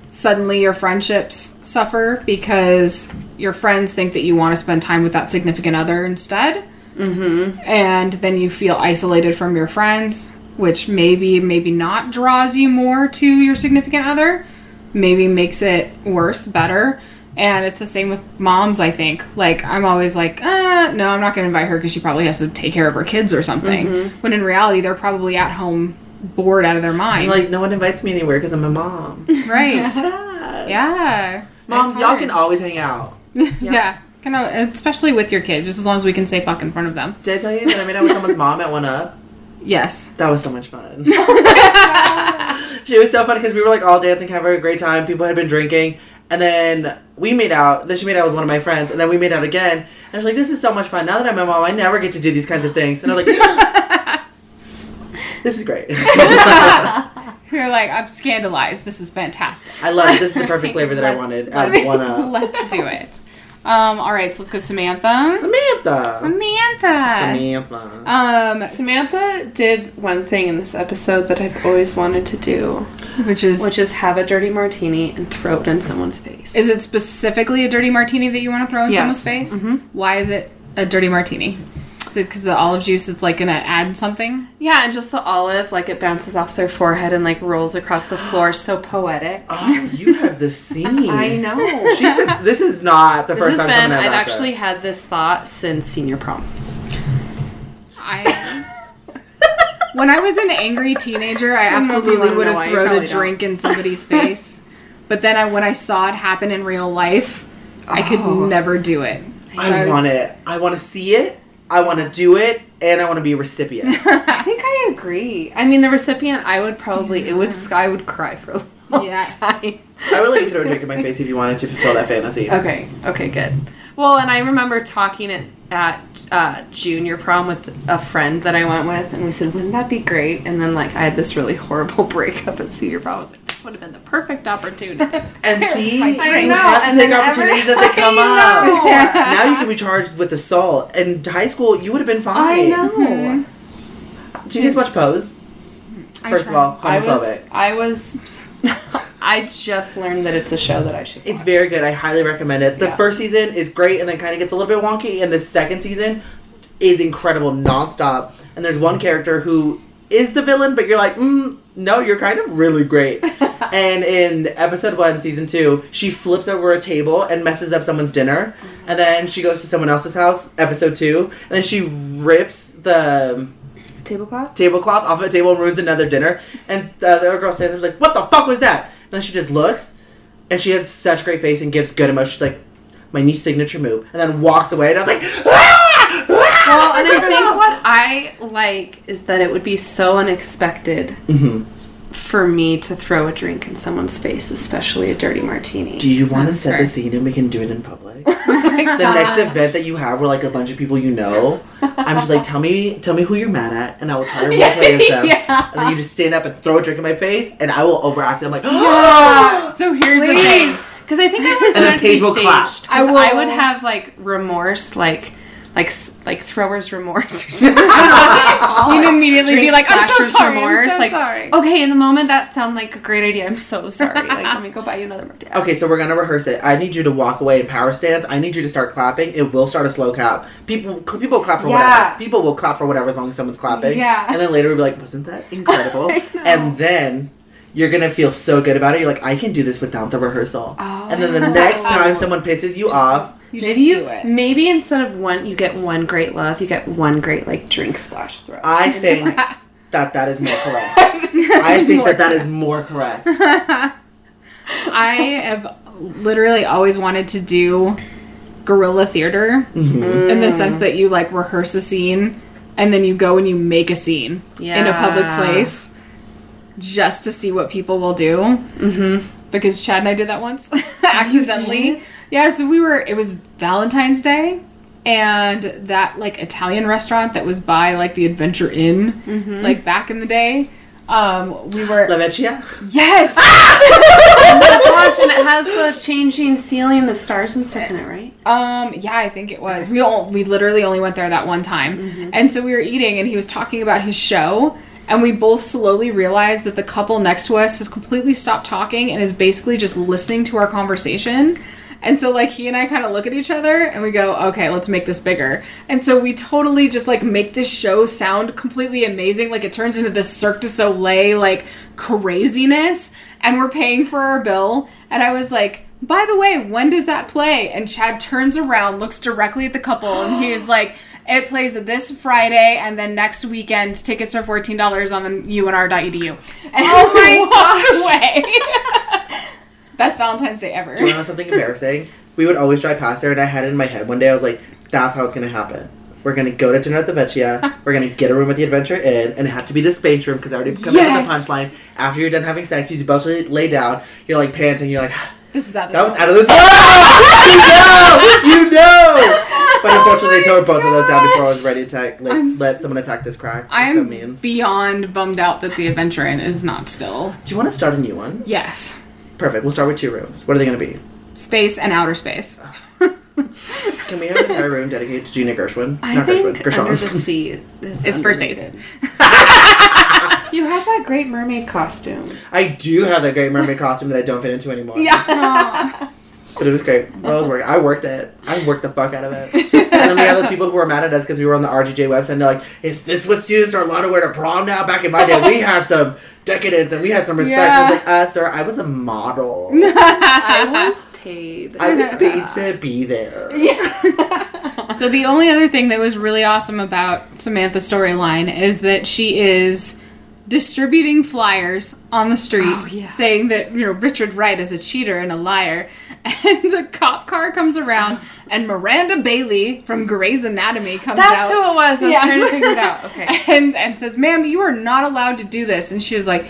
suddenly your friendships suffer because your friends think that you want to spend time with that significant other instead. Mm-hmm. And then you feel isolated from your friends, which maybe, maybe not draws you more to your significant other, maybe makes it worse, better. And it's the same with moms, I think. Like, I'm always like, uh, no, I'm not going to invite her because she probably has to take care of her kids or something. When in reality, they're probably at home bored out of their mind. Like, no one invites me anywhere because I'm a mom. right. yeah. yeah. Moms, y'all can always hang out. yeah. Kind of, especially with your kids, just as long as we can say fuck in front of them. Did I tell you that I made out with someone's mom at One Up? Yes. That was so much fun. she was so fun because we were like all dancing, having a great time. People had been drinking, and then we made out. Then she made out with one of my friends, and then we made out again. And I was like, "This is so much fun." Now that I'm a mom, I never get to do these kinds of things. And I was like, "This is great. You're like, I'm scandalized. This is fantastic. I love it. This is the perfect flavor that I wanted One Up." Let's do it. Um, all right, so let's go to Samantha. Samantha. Samantha. Samantha. Um, Samantha did one thing in this episode that I've always wanted to do, which is which is have a dirty martini and throw it in someone's face. is it specifically a dirty martini that you want to throw in Yes. someone's face? Why is it a dirty martini? Is it because the olive juice it's like gonna add something? yeah, and just the olive, like it bounces off their forehead and like rolls across the floor. So poetic. Oh, you have the scene. I know. She's been, this is not the This first has time been. someone has I've asked her. actually had this thought since senior prom. I. when I was an angry teenager, I know if you absolutely would have thrown a probably don't. drink in somebody's face. But then I, when I saw it happen in real life, I could Oh. never do it. So I was- want it. I want to see it. I want to do it, and I want to be a recipient. I think I agree. I mean, the recipient, I would probably it would I would cry for a long Yes. time. I would let you throw a drink in my face if you wanted to fulfill that fantasy. Okay. Okay. Good. Well, and I remember talking at at uh, junior prom with a friend that I went with, and we said, "Wouldn't that be great?" And then like I had this really horrible breakup at senior prom. I was like, "This this would have been the perfect opportunity. And see, my you. I know, have to and take opportunities every- as they come up. know. Now you can be charged with assault. In high school, you would have been fine. I fine. know. Do you guys watch Pose? First of all, I was. I was. I just learned that it's a show that I should. It's very good. I highly recommend it. The Yeah. first season is great and then kind of gets a little bit wonky, and the second season is incredible nonstop. And there's one character who is the villain, but you're like, mm, no, you're kind of really great. and in episode one, season two, she flips over a table and messes up someone's dinner. And then she goes to someone else's house, episode two, and then she rips the tablecloth. tablecloth off of a table and ruins another dinner. And the other girl stands there and like, What the fuck was that? And then she just looks and she has such great face and gives good emotion. She's like, My new signature move. And then walks away. And I was like, ah! Well, and I think what I like is that it would be so unexpected Mhm. for me to throw a drink in someone's face, especially a dirty martini. Do you want to set the scene and we can do it in public? the next event that you have where like a bunch of people you know, I'm just like, tell me, tell me who you're mad at, and I will try to roleplay as them. Yeah. And then you just stand up and throw a drink in my face, and I will overact it. I'm like, So here's the thing. Because I think I was And then meant to be Paige will clap. staged. I 'Cause will- I would have like remorse, like like like thrower's remorse or something. You'd immediately be like, I'm so splasher's sorry. I'm so like, sorry. okay, in the moment that sounded like a great idea. I'm so sorry. Like, let me go buy you another martini. Okay, so we're gonna rehearse it. I need you to walk away in power stance. I need you to start clapping. It will start a slow clap. People, people clap for Yeah. whatever. People will clap for whatever as long as someone's clapping. Yeah. And then later we'll be like, "Wasn't that incredible?" And then you're gonna feel so good about it. You're like, "I can do this without the rehearsal." Oh. and then the next time someone pisses you off, You Maybe just you, do it. maybe instead of one, you get one great love. You get one great like drink splash throw. I think that that is more correct. I think that that is more correct. I have literally always wanted to do guerrilla theater Mm-hmm. in the sense that you like rehearse a scene and then you go and you make a scene in a public place just to see what people will do. Mm-hmm. Because Chad and I did that once accidentally. Yeah, so we were. It was Valentine's Day, and that like Italian restaurant that was by like the Adventure Inn, Mm-hmm. like back in the day. Um, we were La Vecchia. yes. oh my gosh, and it has the changing ceiling, the stars and stuff in it, right? Um, yeah, I think it was. We all, we literally only went there that one time. And so we were eating and he was talking about his show and we both slowly realize that the couple next to us has completely stopped talking and is basically just listening to our conversation. And so like he and I kind of look at each other and we go, "Okay, let's make this bigger." And so we totally just like make this show sound completely amazing. Like it turns into this Cirque du Soleil like craziness and we're paying for our bill and I was like, by the way, when does that play? And Chad turns around, looks directly at the couple, and he was like, it plays this Friday, and then next weekend, tickets are $14 on the unr.edu. And oh my away. Best Valentine's Day ever. Do you want know something embarrassing? We would always drive past there, and I had it in my head one day. I was like, "That's how it's gonna happen. We're gonna go to dinner at the Vecchia. We're gonna get a room at the Adventure Inn, and it had to be the space room because I already come Yes! up with the punchline. After you're done having sex, you both lay down. You're like panting. You're like, This is out "That was out of this world. you know, you know." But unfortunately, they tore both of those down oh before I was ready to attack, like, I'm let someone attack this crack. I'm so mean. beyond bummed out that the Adventure Inn is not still. Do you want to start a new one? Yes. Perfect. We'll start with two rooms. What are they gonna be? Space and outer space. Can we have an entire room dedicated to Gina Gershwin? I Not think Gershwin. Gershon. Under the Sea is It's for Stace. You have that great mermaid costume. I do have that great mermaid costume that I don't fit into anymore. Yeah. But it was great. Well, I was working. I worked it. I worked the fuck out of it. And then we had those people who were mad at us because we were on the RGJ website and they're like, is this what students are allowed to wear to prom now? Back in my day, we had some decadence and we had some respect. I was like, uh, sir, I was a model. I was paid. I was paid to be there. Yeah. So the only other thing that was really awesome about Samantha's storyline is that she is distributing flyers on the street Oh, yeah. saying that you know Richard Wright is a cheater and a liar. And the cop car comes around and Miranda Bailey from Grey's Anatomy comes That's out. That's who it was. I was Yes. trying to figure it out. Okay. And and says, "Ma'am, you are not allowed to do this." And she was like,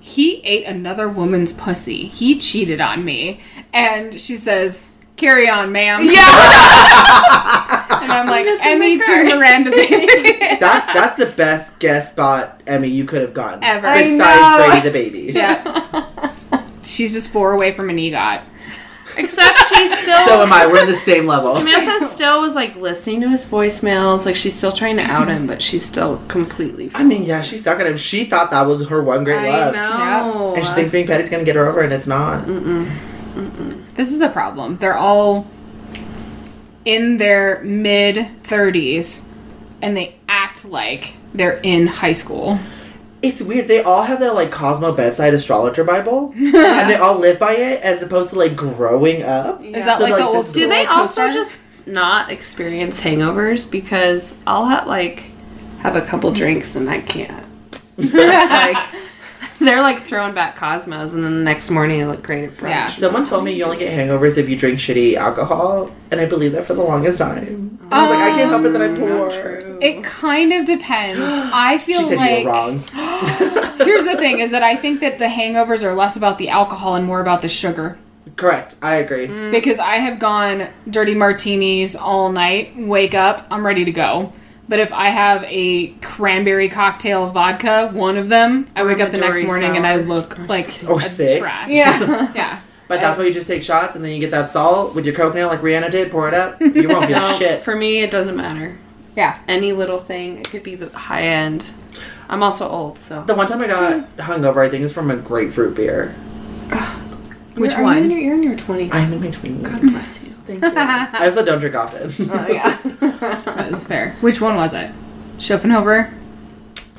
"He ate another woman's pussy. He cheated on me." And she says, "Carry on, ma'am." Yeah. and I'm like, That's Emmy the to car." Miranda Bailey. That's that's the best guest spot Emmy you could have gotten Ever. I Besides know. Brady the baby. yeah. she's just four away from an EGOT. Except she's still. So am I. We're in the same level. Samantha still was like listening to his voicemails. Like she's still trying to out him, but she's still completely. I mean, yeah, she's stuck at him. She thought that was her one great I love. know. And she thinks being petty's gonna get her over, and it's not. This is the problem. They're all in their mid 30s and they act like they're in high school. It's weird. They all have their like Cosmo bedside astrologer Bible, and they all live by it, as opposed to like growing up. Is that So, like, like, the old Do they also co-star? just not experience hangovers? Because I'll have like have a couple drinks and I can't. like they're like throwing back Cosmos, and then the next morning they look great at brunch. Yeah. Someone told me you only get hangovers if you drink shitty alcohol, and I believed that for the longest time. I was like, I can't help it that I'm um, poor. True. It kind of depends. I feel She said like wrong. here's the thing is that I think that the hangovers are less about the alcohol and more about the sugar. Correct. I agree. Because I have gone dirty martinis all night, wake up, I'm ready to go. But if I have a cranberry cocktail vodka, one of them, I wake up the next Midori morning and I sour. look like Or a six. trash. Yeah. Yeah. But that's why you just take shots, and then you get that salt with your coke nail, like Rihanna did. Pour it up. You won't feel No, shit. For me, it doesn't matter. Yeah. Any little thing, it could be the high end. I'm also old, so. The one time I got hungover, I think is from a grapefruit beer. Which Are You in one? your, you're in your 20s. I'm in between. God mm-hmm. bless you. Thank you. I also don't drink often. Oh, yeah. That's fair. Which one was it? Schöfferhofer?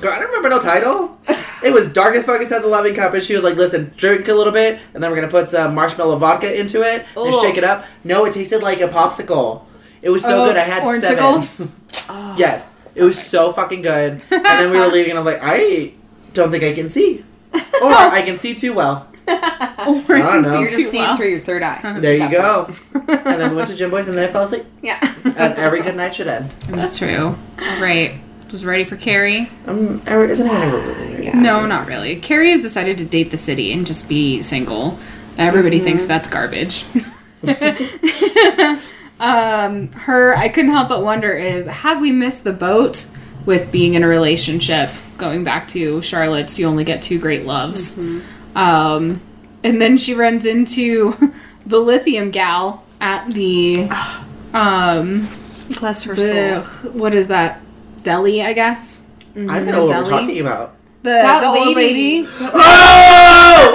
Girl, I don't remember no title. It was dark as fuck inside the loving cup, and she was like, "Listen, drink a little bit, and then we're gonna put some marshmallow vodka into it and Ugh. shake it up." No, it tasted like a popsicle. It was so Oh, good. I had orange-icle? seven. yes, it was so fucking good. And then we were leaving, and I'm like, I don't think I can see, or I can see too well. I don't know. You're just seeing through your third eye. There you go. and then we went to Jimboy's, and then I fell asleep. Yeah. As every good night should end. That's true. Right. Was ready for Carrie? Um, isn't anyone ever really? Yeah. No, not really. Carrie has decided to date the city and just be single. Everybody thinks that's garbage. um, her, I couldn't help but wonder is have we missed the boat with being in a relationship? Going back to Charlotte's, you only get two great loves. Um, and then she runs into the lithium gal at the um Bless her the, what is that deli i guess I don't know what we're Deli? talking about. The, That the old lady. lady Oh!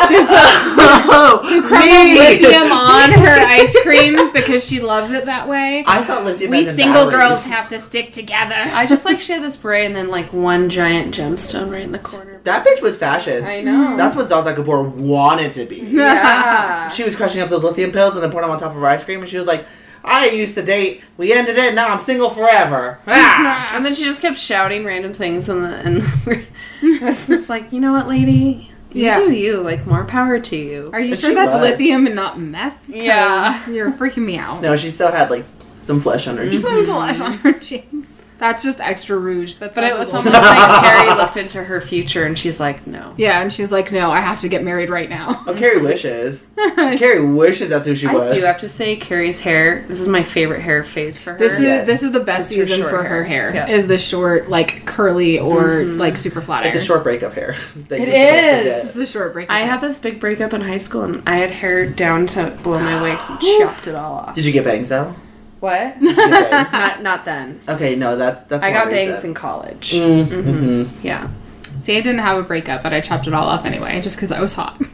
Me! lithium on her ice cream because she loves it that way. I thought lithium we single girls have to stick together. I just like she had this beret and then like one giant gemstone right in the corner. That bitch was fashion. I know. Mm. That's what Zsa Zsa Gabor wanted to be. yeah. She was crushing up those lithium pills and then putting them on top of her ice cream, and she was like, "I used to date. We ended it. Now I'm single forever." Ah! And then she just kept shouting random things, and the, and I was just like, you know what, lady, you Yeah. do you. Like more power to you. Are you But sure that's was. lithium and not meth? Yeah. You're freaking me out. no, she still had like some flesh on her. Mm-hmm. cheeks. Some blush on her cheeks. That's just extra rouge. That's But it was old- almost like Carrie looked into her future, and she's like, no. Yeah, and she's like, no, I have to get married right now. Oh, Carrie wishes. Carrie wishes that's who she I was. do have to say, Carrie's hair. This is my favorite hair phase for her. This is Yes. this is the best It's season for hair. her hair. Yeah. Is the short, like curly or mm-hmm. like super flat It's a short breakup hair. that It you're supposed to is. It's the short breakup. I had this big breakup in high school, and I had hair down to below my waist and chopped it all off. Did you get bangs though? What? Did you get bangs? not not then. okay, no, that's that's. I got bangs in college. Mm-hmm. Yeah. See, I didn't have a breakup, but I chopped it all off anyway, just because I was hot.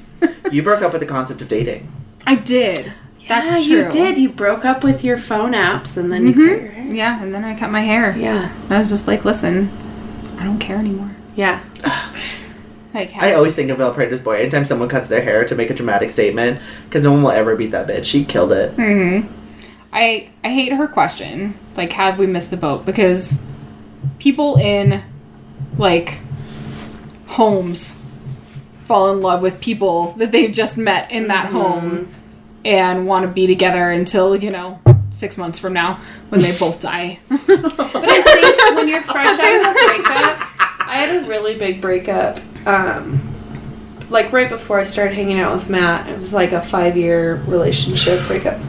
You broke up with the concept of dating. I did. That's yeah, true. you did. You broke up with your phone apps, and then you cut your hair. Yeah, and then I cut my hair. Yeah. I was just like, listen, I don't care anymore. Yeah. Like, I always think of El Prater's boy anytime someone cuts their hair to make a dramatic statement because no one will ever beat that bitch. She killed it. hmm I I hate her question. Like, have we missed the boat? Because people in like homes fall in love with people that they've just met in that home and want to be together until you know six months from now when they both die. But I think when you're fresh out of a breakup, I had a really big breakup. Um, like right before I started hanging out with Matt, it was like a five year relationship breakup.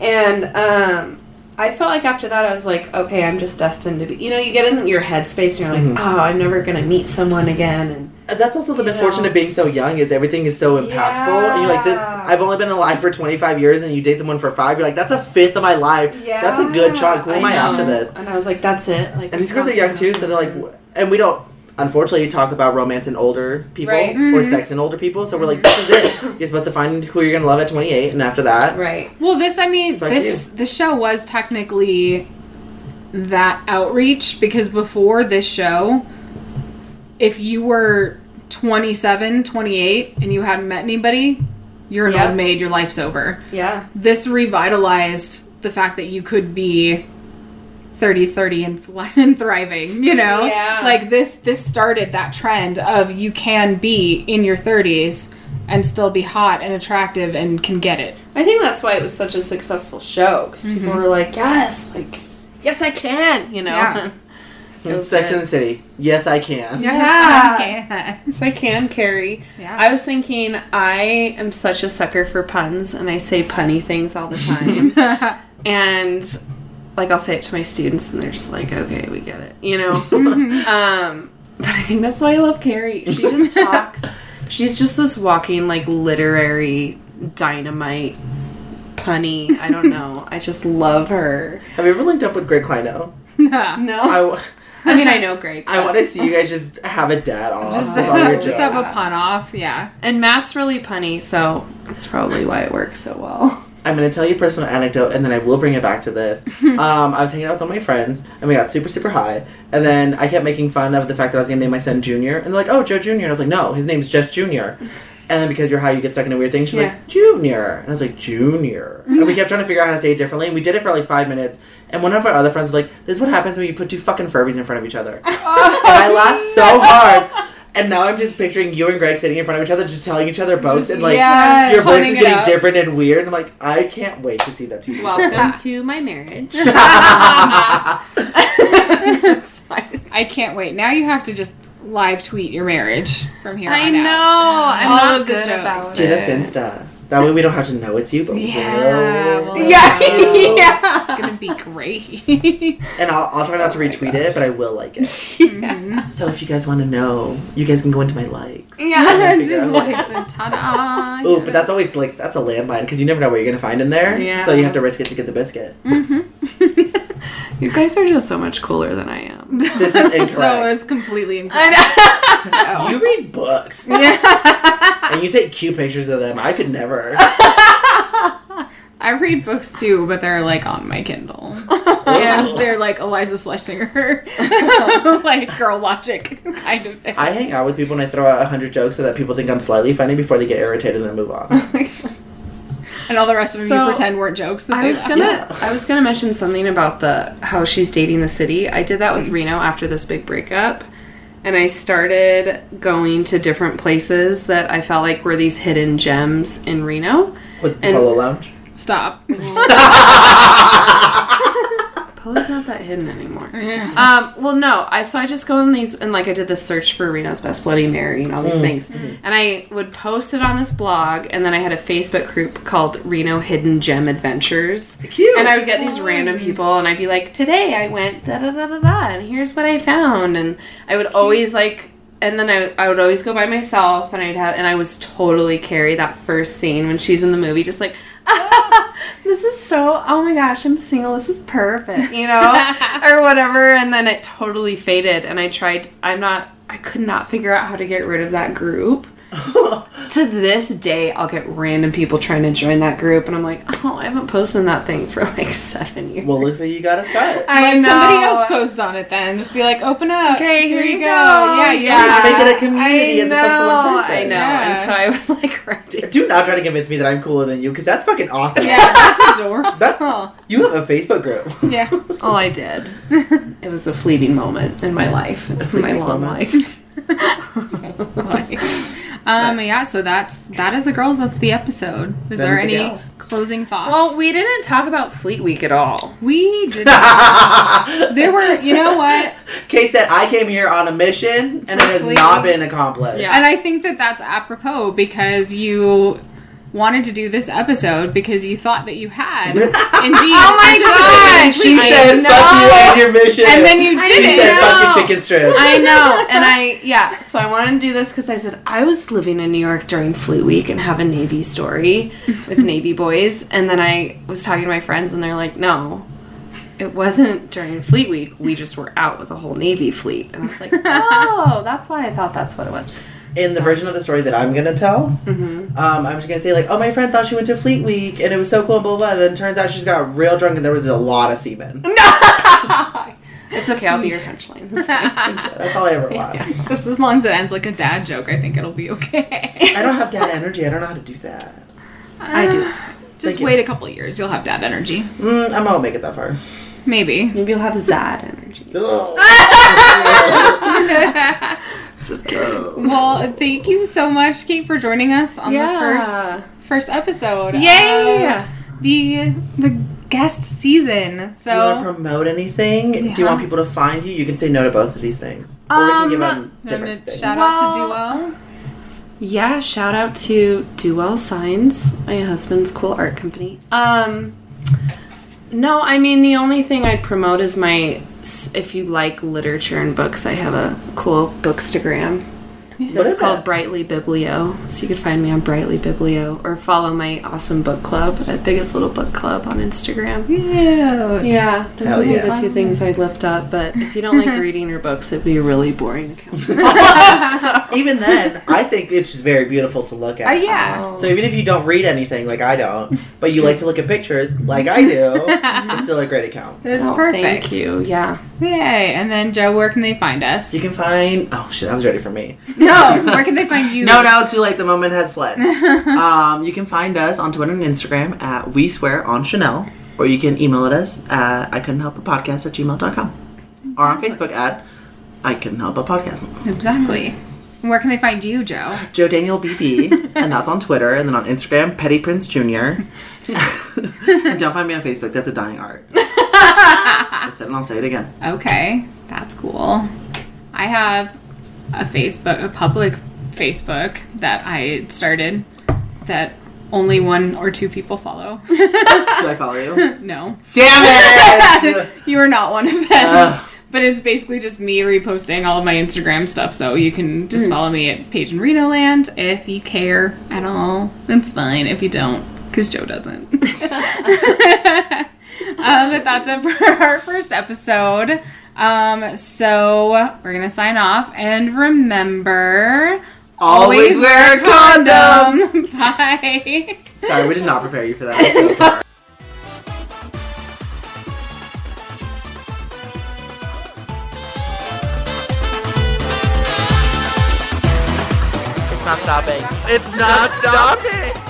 And um, I felt like after that I was like, okay, I'm just destined to be. You know, you get in your headspace and you're like, oh, I'm never gonna meet someone again, and That's also the misfortune know. of being so young is everything is so impactful, and you're like, "This." I've only been alive for 25 years, and you date someone for five. You're like, "That's a fifth of my life. yeah. That's a good chunk. Who am I, know. after this?" And I was like, that's it. Like, And these girls are young too, so they're like, and we don't. Unfortunately, you talk about romance in older people Right. or mm-hmm. sex in older people. So we're like, this is it. You're supposed to find who you're gonna love at 28, and after that, right. Well, this I mean, Fuck this this show was technically that outreach because before this show, if you were 27, 28 and you hadn't met anybody, you're an Yep. old maid, your life's over. Yeah. This revitalized the fact that you could be 30 30 and, fly- and thriving, you know? Yeah. Like this this started that trend of you can be in your 30s and still be hot and attractive and can get it. I think that's why it was such a successful show because people mm-hmm. were like, yes, like, yes, I can. You know. Yeah. Sex good. in the City. Yes, I can. Yeah. Yeah. Yes, I can, Carrie. Yeah. I was thinking, I am such a sucker for puns, and I say punny things all the time. and like I'll say it to my students, and they're just like, "Okay, we get it," you know. um, but I think that's why I love Carrie. She just talks. She's just this walking like literary dynamite punny. I don't know. I just love her. Have you ever linked up with Greg Kleino? No, I, w- I mean I know Greg. I want to see you guys just have a dad off. just with just have a pun off, yeah. And Matt's really punny, so that's probably why it works so well. I'm gonna tell you a personal anecdote, and then I will bring it back to this. um, I was hanging out with all my friends, and we got super, super high. And then I kept making fun of the fact that I was gonna name my son Junior, and they're like, "Oh, Joe Junior." And I was like, "No, his name's just Junior." And then because you're high, you get stuck in a weird thing. She's Yeah. like, "Junior," and I was like, "Junior." and we kept trying to figure out how to say it differently. And we did it for like five minutes. And one of our other friends was like, "This is what happens when you put two fucking Furbies in front of each other." and I laughed so hard. And now I'm just picturing you and Greg sitting in front of each other, just telling each other both, and like yeah, your voice is getting different and weird. And I'm like, I can't wait to see that TV show. Welcome to my marriage. It's fine. I can't wait. Now you have to just live tweet your marriage from here I on know. out. I'm All not of the good jokes. about Get it. a Finsta. That way we don't have to know it's you, but Yeah, we'll. well, Yeah, It's gonna be great. And I'll, I'll try not to Oh my retweet it, but I will like it. yeah. Mm-hmm. So if you guys want to know, you guys can go into my likes. Yeah. Figure out what- Listen, ta-da. Ooh, but that's always like that's a landmine because you never know what you're gonna find in there. Yeah. So you have to risk it to get the biscuit. Mm-hmm. You guys are just so much cooler than I am. This is incorrect. so it's completely incorrect. I know. you read books yeah. and you take cute pictures of them. I could never. I read books too, but they're like on my Kindle. and they're like Iliza Shlesinger, like girl logic kind of thing. I hang out with people and I throw out a hundred jokes so that people think I'm slightly funny before they get irritated and then move on. and all the rest of them So, you pretend weren't jokes. That I was gonna at. I was gonna mention something about the how she's dating the city. I did that with Reno after this big breakup. And I started going to different places that I felt like were these hidden gems in Reno. With the And- Polo Lounge. Stop. Polo's not that hidden anymore. Yeah. Um, well, no. I so I just go on these and like I did the search for Reno's Best Bloody Mary and all these things, and I would post it on this blog, and then I had a Facebook group called Reno Hidden Gem Adventures, Cute. and I would get these random people, and I'd be like, "Today I went da da da da da, and here's what I found," and I would always like. And then I, I would always go by myself, and I'd have, and I was totally Carrie that first scene when she's in the movie, just like, this is so, oh my gosh, I'm single, this is perfect, you know, or whatever. And then it totally faded, and I tried, I'm not, I could not figure out how to get rid of that group. to this day, I'll get random people trying to join that group, and I'm like, oh, I haven't posted on that thing for like seven years. well, looks you gotta start. I Let somebody else post on it then. Just be like, open up. Okay, here, you go. Yeah, you yeah. Make it a community I as opposed to one know, person. I know. Yeah. And so I would like write it. Do not try to convince me that I'm cooler than you, because that's fucking awesome. Yeah, that's adorable. That's you have a Facebook group. yeah. All I did. It was a fleeting moment in my life, in my long moment. life. Um. Yeah. So that's that is the girls. That's the episode. Is That there is any gals. closing thoughts? Well, we didn't talk about Fleet Week at all. we did. not. there were. You know what? Kate said, "I came here on a mission, and it has Fleet not Week. been accomplished." Yeah. And I think that that's apropos because you wanted to do this episode because you thought that you had indeed Oh my participated didn't. She Please. said, know. "Fuck you and your mission." And then you I did She said, "Fuck your chicken strips." I know, and I yeah. So I wanted to do this because I said I was living in New York during Fleet Week and have a Navy story with Navy boys, and then I was talking to my friends, and they're like, "No, it wasn't during Fleet Week. We just were out with a whole Navy fleet." And I was like, "Oh, that's why I thought that's what it was." In the version of the story that I'm gonna tell, Mm-hmm. um, I'm just gonna say like, oh, my friend thought she went to Fleet Week and it was so cool, blah blah. blah. And then turns out she's got real drunk and there was a lot of semen. No, It's okay. I'll be your punchline. That's fine. That's all I ever want. Just as long as it ends like a dad joke, I think it'll be okay. I don't have dad energy. I don't know how to do that. I do. Just Thank you. wait a couple years, you'll have dad energy. Mm, I won't make it that far. Maybe. Maybe you'll have Zad energy. just kidding. Well, thank you so much, Kate, for joining us on Yeah. the first first episode. Yay! of the the guest season. So Do you want to promote anything? Do you want people to find you? You can say no to both of these things, or we can give Um, them different gonna things. shout out to Well- Duo. Yeah, shout out to Duell Signs, my husband's cool art company. Um, no, I mean the only thing I'd promote is my. If you like literature and books, I have a cool bookstagram. What That's is called it? Brightly Biblio. So you could find me on Brightly Biblio or follow my awesome book club at Biggest Little Book Club on Instagram. Cute. Yeah, those Hell would be the two things I'd lift up. But if you don't like reading or books, it'd be a really boring account. So- Even then, I think it's just very beautiful to look at. Uh, yeah. So even if you don't read anything like I don't, but you like to look at pictures like I do, it's still a great account. It's Oh, perfect. Thank you. Yeah. Yay. And then Joe, where can they find us? You can find. Oh shit! I was ready for me. No, where can they find you? No, now it's too late. The moment has fled. um, you can find us on Twitter and Instagram at We Swear on Chanel, or you can email at us at I couldn't help a podcast at gmail.com. Or on Facebook at I couldn't help a podcast. Exactly. Where can they find you, Joe? Joe Daniel BB, and that's on Twitter, and then on Instagram, Petty Prince Jr. and don't find me on Facebook. That's a dying art. I said, and I'll say it again. Okay, that's cool. I have a Facebook, a public Facebook that I started that only one or two people follow. Do I follow you? no, Damn it! you are not one of them. But it's basically just me reposting all of my Instagram stuff, so you can just follow me at Paige and Reno Land if you care at all. That's fine if you don't, because Joe doesn't. um, but that's it for our first episode. Um, so we're gonna sign off, and remember, Always wear a condom. Bye. Sorry, we did not prepare you for that. I'm so sorry. It's not stopping. It's not stopping.